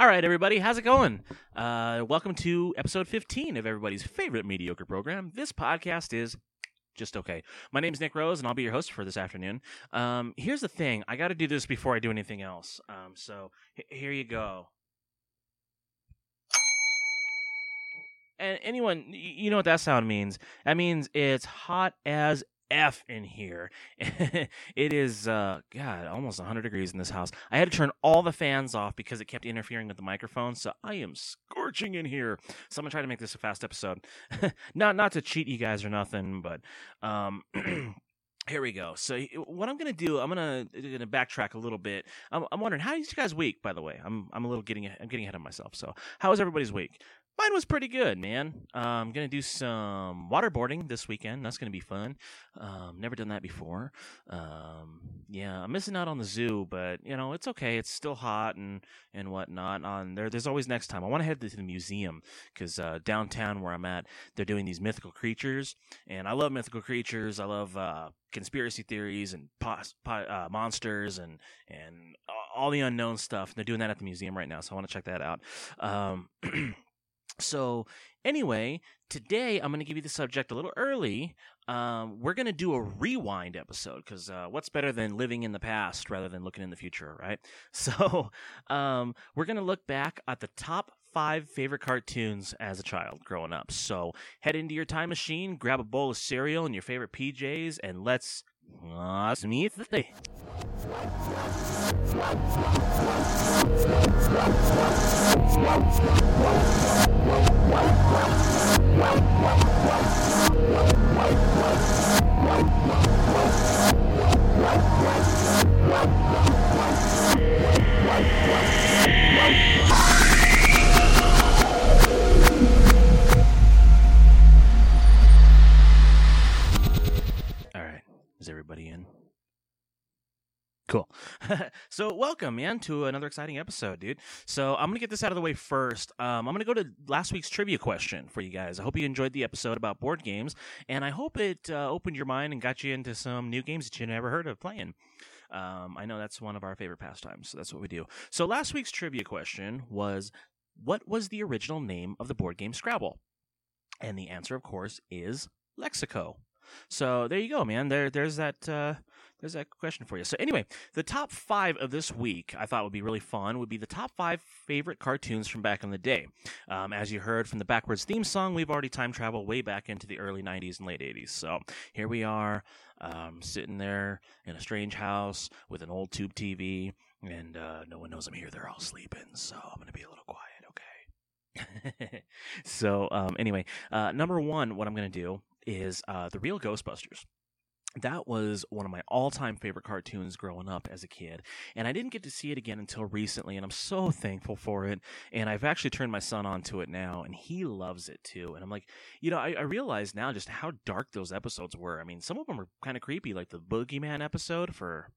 All right, everybody, how's it going? Uh, welcome to episode 15 of everybody's favorite mediocre program. This podcast is just okay. My name's Nick Rose, and I'll be your host for this afternoon. Um, here's the thing I got to do this before I do anything else. Um, so h- here you go. And anyone, you know what that sound means? That means it's hot as F in here. it is, uh, God, almost 100 degrees in this house. I had to turn all the fans off because it kept interfering with the microphone. So I am scorching in here. So I'm gonna try to make this a fast episode. not, not to cheat you guys or nothing, but, um, Here we go. So what I'm gonna do, I'm gonna gonna backtrack a little bit. I'm, I'm wondering how is you guys' week, by the way. I'm I'm a little getting I'm getting ahead of myself. So how was everybody's week? Mine was pretty good, man. Uh, I'm gonna do some waterboarding this weekend. That's gonna be fun. Um, never done that before. Um, yeah, I'm missing out on the zoo, but you know it's okay. It's still hot and and whatnot. On there, there's always next time. I want to head to the museum because uh, downtown where I'm at, they're doing these mythical creatures, and I love mythical creatures. I love uh, conspiracy theories and pos- po- uh, monsters and and all the unknown stuff. They're doing that at the museum right now, so I want to check that out. Um, so anyway, today I'm going to give you the subject a little early. Um, we're going to do a rewind episode because uh, what's better than living in the past rather than looking in the future, right? So um, we're going to look back at the top five favorite cartoons as a child growing up. So head into your time machine, grab a bowl of cereal and your favorite PJs, and let's uh, meet the day. Is everybody in? Cool. so, welcome, man, to another exciting episode, dude. So, I'm going to get this out of the way first. Um, I'm going to go to last week's trivia question for you guys. I hope you enjoyed the episode about board games, and I hope it uh, opened your mind and got you into some new games that you never heard of playing. Um, I know that's one of our favorite pastimes, so that's what we do. So, last week's trivia question was What was the original name of the board game Scrabble? And the answer, of course, is Lexiko. So there you go, man. There, there's that. Uh, there's that question for you. So anyway, the top five of this week I thought would be really fun would be the top five favorite cartoons from back in the day. Um, as you heard from the backwards theme song, we've already time traveled way back into the early '90s and late '80s. So here we are, um, sitting there in a strange house with an old tube TV, and uh, no one knows I'm here. They're all sleeping, so I'm gonna be a little quiet. Okay. so um, anyway, uh, number one, what I'm gonna do is uh, the real Ghostbusters. That was one of my all-time favorite cartoons growing up as a kid, and I didn't get to see it again until recently, and I'm so thankful for it. And I've actually turned my son onto it now, and he loves it too. And I'm like, you know, I, I realize now just how dark those episodes were. I mean, some of them are kind of creepy, like the Boogeyman episode for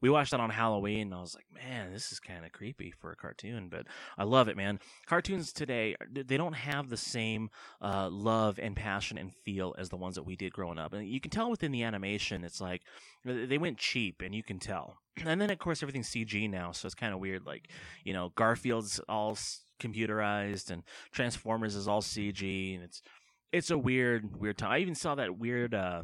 we watched that on Halloween, and I was like, man, this is kind of creepy for a cartoon, but I love it, man. Cartoons today, they don't have the same uh, love and passion and feel as the ones that we did growing up. And you can tell within the animation, it's like they went cheap, and you can tell. And then, of course, everything's CG now, so it's kind of weird. Like, you know, Garfield's all computerized, and Transformers is all CG, and it's it's a weird, weird time. I even saw that weird. Uh,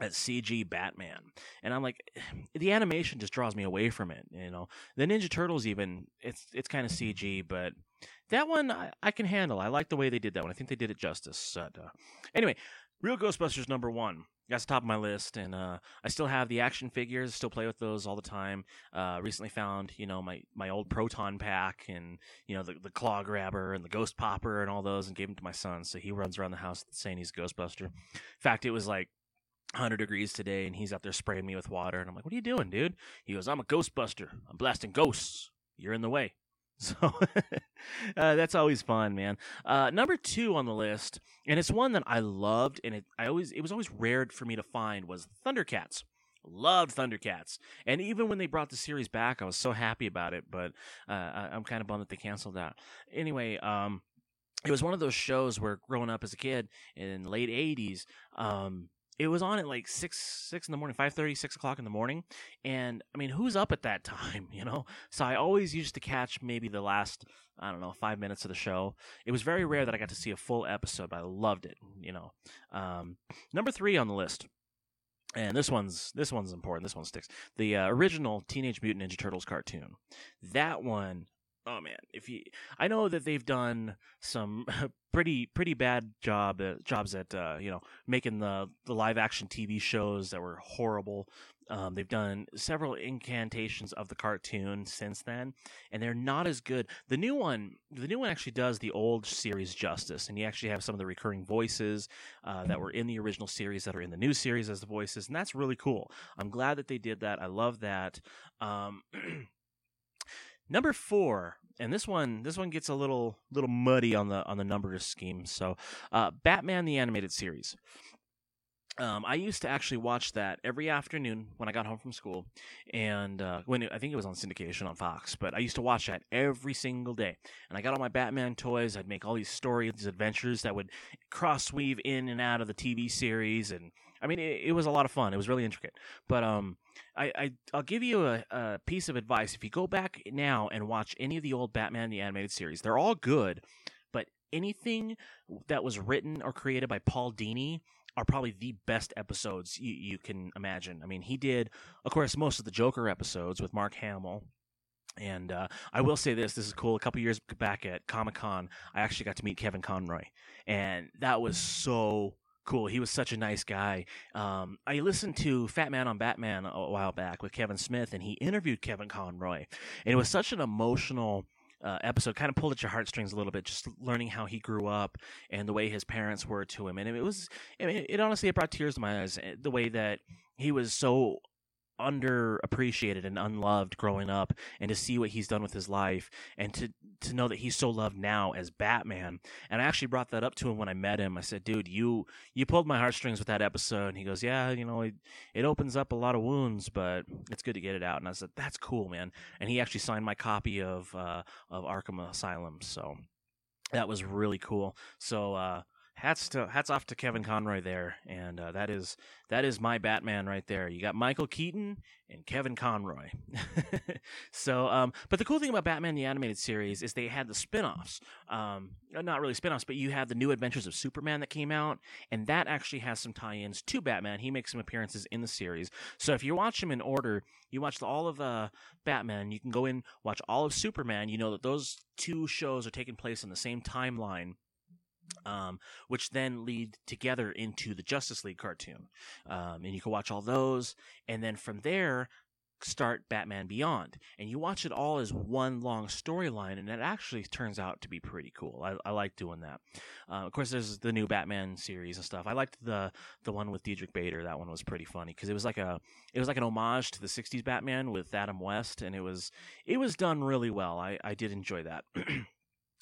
that CG Batman. And I'm like, the animation just draws me away from it. You know, the Ninja Turtles even it's it's kind of CG, but that one I, I, can handle. I like the way they did that one. I think they did it justice. Uh, anyway, Real Ghostbusters number one. That's the top of my list, and uh, I still have the action figures. Still play with those all the time. Uh, recently found, you know, my, my old proton pack, and you know the the claw grabber and the ghost popper and all those, and gave them to my son. So he runs around the house saying he's a Ghostbuster. In fact, it was like 100 degrees today and he's out there spraying me with water and I'm like, "What are you doing, dude?" He goes, "I'm a ghostbuster. I'm blasting ghosts. You're in the way." So uh, that's always fun, man. Uh, number two on the list, and it's one that I loved, and it I always it was always rare for me to find was Thundercats. Loved Thundercats, and even when they brought the series back, I was so happy about it. But uh, I, I'm kind of bummed that they canceled that. Anyway, um, it was one of those shows where growing up as a kid in the late '80s, um, it was on at like six six in the morning, five thirty, six o'clock in the morning, and I mean, who's up at that time, you know? So I always used to catch maybe the last I don't know five minutes of the show. It was very rare that I got to see a full episode, but I loved it, you know. Um, number three on the list and this one's this one's important. This one sticks. The uh, original Teenage Mutant Ninja Turtles cartoon. That one, oh man, if you, I know that they've done some pretty pretty bad job uh, jobs at uh, you know making the the live action TV shows that were horrible. Um, they've done several incantations of the cartoon since then, and they're not as good. The new one, the new one actually does the old series justice, and you actually have some of the recurring voices uh, that were in the original series that are in the new series as the voices, and that's really cool. I'm glad that they did that. I love that. Um, number four, and this one, this one gets a little little muddy on the on the number scheme. So, uh, Batman the animated series. Um, I used to actually watch that every afternoon when I got home from school, and uh, when it, I think it was on syndication on Fox. But I used to watch that every single day, and I got all my Batman toys. I'd make all these stories, these adventures that would cross weave in and out of the TV series, and I mean, it, it was a lot of fun. It was really intricate. But um, I, I will give you a, a piece of advice. If you go back now and watch any of the old Batman the animated series, they're all good, but anything that was written or created by Paul Dini are probably the best episodes you, you can imagine. I mean, he did, of course, most of the Joker episodes with Mark Hamill. And uh, I will say this: this is cool. A couple years back at Comic Con, I actually got to meet Kevin Conroy, and that was so cool. He was such a nice guy. Um, I listened to Fatman on Batman a while back with Kevin Smith, and he interviewed Kevin Conroy, and it was such an emotional uh, episode kind of pulled at your heartstrings a little bit, just learning how he grew up and the way his parents were to him. And it was, it, it honestly, it brought tears to my eyes. Eh, the way that he was so underappreciated and unloved growing up and to see what he's done with his life and to to know that he's so loved now as Batman. And I actually brought that up to him when I met him. I said, "Dude, you you pulled my heartstrings with that episode." And he goes, "Yeah, you know, it, it opens up a lot of wounds, but it's good to get it out." And I said, "That's cool, man." And he actually signed my copy of uh of Arkham Asylum, so that was really cool. So uh hats to hats off to Kevin Conroy there, and uh, that is that is my Batman right there. You got Michael Keaton and Kevin Conroy. so, um, but the cool thing about Batman the animated series is they had the spin-offs. Um, not really spin-offs, but you had the New Adventures of Superman that came out, and that actually has some tie-ins to Batman. He makes some appearances in the series. So if you watch them in order, you watch all of uh, Batman, you can go in watch all of Superman. You know that those two shows are taking place in the same timeline um, which then lead together into the Justice League cartoon. Um, and you can watch all those, and then from there, start Batman Beyond. And you watch it all as one long storyline, and it actually turns out to be pretty cool. I, I like doing that. Uh, of course, there's the new Batman series and stuff. I liked the the one with Diedrich Bader. That one was pretty funny because it was like a it was like an homage to the '60s Batman with Adam West, and it was it was done really well. I I did enjoy that.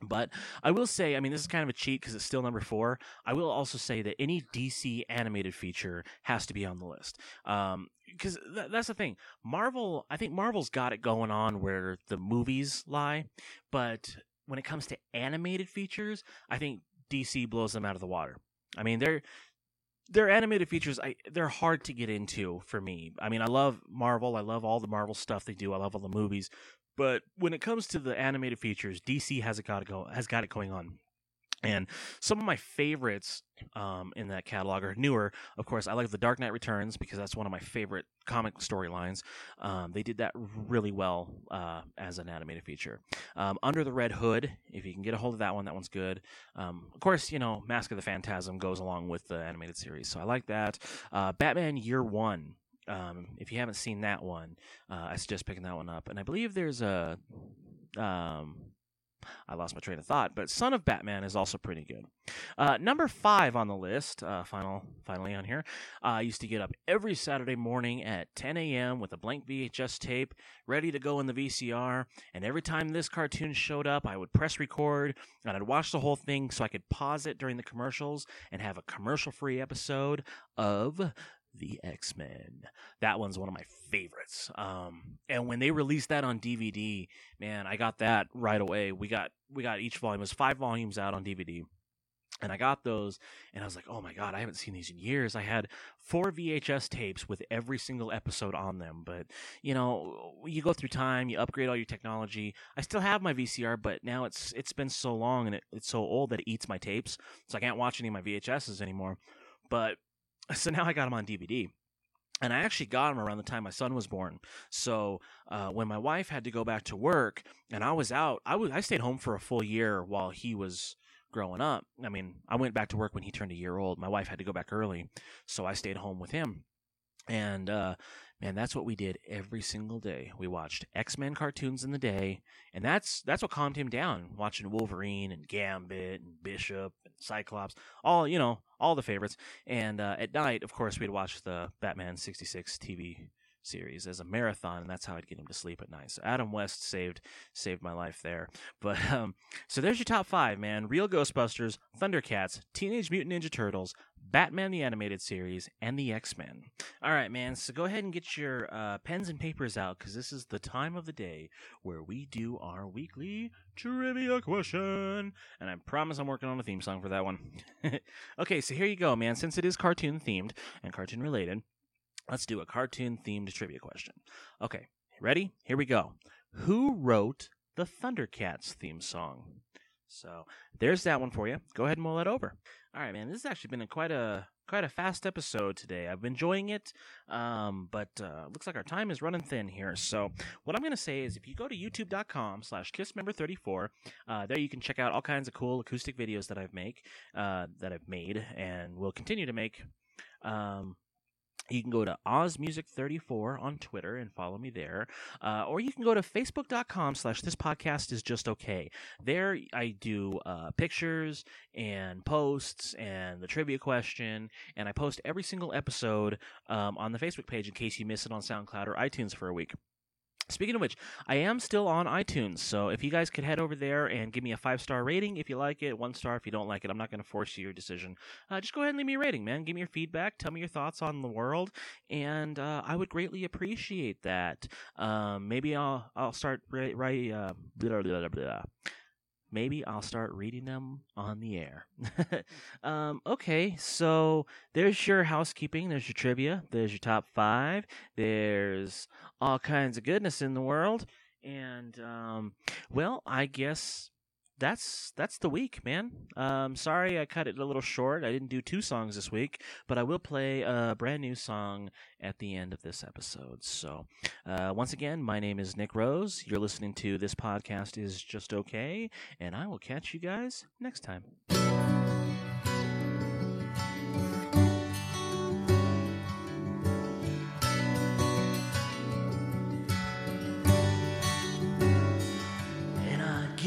But I will say, I mean, this is kind of a cheat because it's still number four. I will also say that any DC animated feature has to be on the list. Um, because th- that's the thing. Marvel, I think Marvel's got it going on where the movies lie, but when it comes to animated features, I think DC blows them out of the water. I mean, they're their animated features I, they're hard to get into for me i mean i love marvel i love all the marvel stuff they do i love all the movies but when it comes to the animated features, DC has got it go has got it going on. And some of my favorites um, in that catalog are newer. Of course, I like The Dark Knight Returns because that's one of my favorite comic storylines. Um, they did that really well uh, as an animated feature. Um, Under the Red Hood, if you can get a hold of that one, that one's good. Um, of course, you know, Mask of the Phantasm goes along with the animated series, so I like that. Uh, Batman Year One um, if you haven't seen that one, uh, I suggest picking that one up. And I believe there's a, um, I lost my train of thought, but Son of Batman is also pretty good. Uh, number five on the list, uh, final, finally on here. Uh, I used to get up every Saturday morning at 10 a.m. with a blank VHS tape ready to go in the VCR, and every time this cartoon showed up, I would press record and I'd watch the whole thing so I could pause it during the commercials and have a commercial-free episode of the X Men. That one's one of my favorites. Um, and when they released that on DVD, man, I got that right away. We got we got each volume. It was five volumes out on DVD. And I got those and I was like, oh my God, I haven't seen these in years. I had four VHS tapes with every single episode on them. But, you know, you go through time, you upgrade all your technology. I still have my VCR, but now it's it's been so long and it, it's so old that it eats my tapes. So I can't watch any of my VHSs anymore. But so now I got them on DVD and I actually got them around the time my son was born. So uh, when my wife had to go back to work and I was out, I was I stayed home for a full year while he was growing up. I mean, I went back to work when he turned a year old. My wife had to go back early, so I stayed home with him. And uh, man, that's what we did every single day. We watched X Men cartoons in the day, and that's that's what calmed him down. Watching Wolverine and Gambit and Bishop and Cyclops, all you know, all the favorites. And uh, at night, of course, we'd watch the Batman '66 TV series as a marathon, and that's how I'd get him to sleep at night. So Adam West saved saved my life there. But um, so there's your top five, man: Real Ghostbusters, Thundercats, Teenage Mutant Ninja Turtles, Batman the Animated Series, and the X Men. All right, man. So go ahead and get your uh, pens and papers out because this is the time of the day where we do our weekly trivia question. And I promise I'm working on a theme song for that one. okay, so here you go, man. Since it is cartoon themed and cartoon related, let's do a cartoon themed trivia question. Okay, ready? Here we go. Who wrote the Thundercats theme song? So there's that one for you. Go ahead and mull that over. All right, man. This has actually been a quite a quite a fast episode today. I've been enjoying it, um, but uh, looks like our time is running thin here. So what I'm to say is, if you go to youtube.com slash kissmember34, uh, there you can check out all kinds of cool acoustic videos that I've make uh, that I've made and will continue to make. Um, you can go to OzMusic34 on Twitter and follow me there. Uh, or you can go to Facebook.com slash this podcast is just okay. There I do uh, pictures and posts and the trivia question, and I post every single episode um, on the Facebook page in case you miss it on SoundCloud or iTunes for a week. Speaking of which, I am still on iTunes, so if you guys could head over there and give me a five star rating if you like it, one star if you don't like it, I'm not going to force you your decision. Uh, just go ahead and leave me a rating, man. Give me your feedback, tell me your thoughts on the world, and uh, I would greatly appreciate that. Um, maybe I'll I'll start right right uh, blah, blah, blah, maybe I'll start reading them on the air. um, okay, so there's your housekeeping, there's your trivia, there's your top five, there's all kinds of goodness in the world, and um, well, I guess that's that's the week, man. Um, sorry I cut it a little short. I didn't do two songs this week, but I will play a brand new song at the end of this episode. So, uh, once again, my name is Nick Rose. You're listening to this podcast is just okay, and I will catch you guys next time.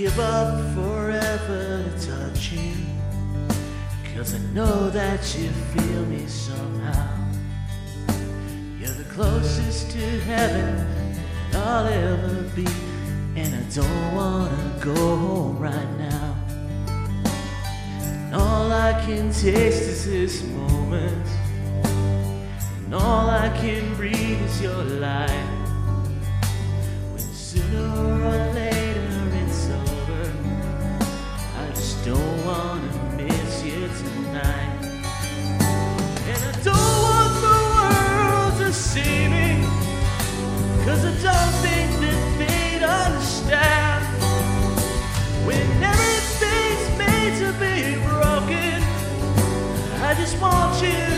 Give up forever to touch you. Cause I know that you feel me somehow. You're the closest to heaven that I'll ever be. And I don't wanna go home right now. And all I can taste is this moment. And all I can breathe is your light. When sooner or I just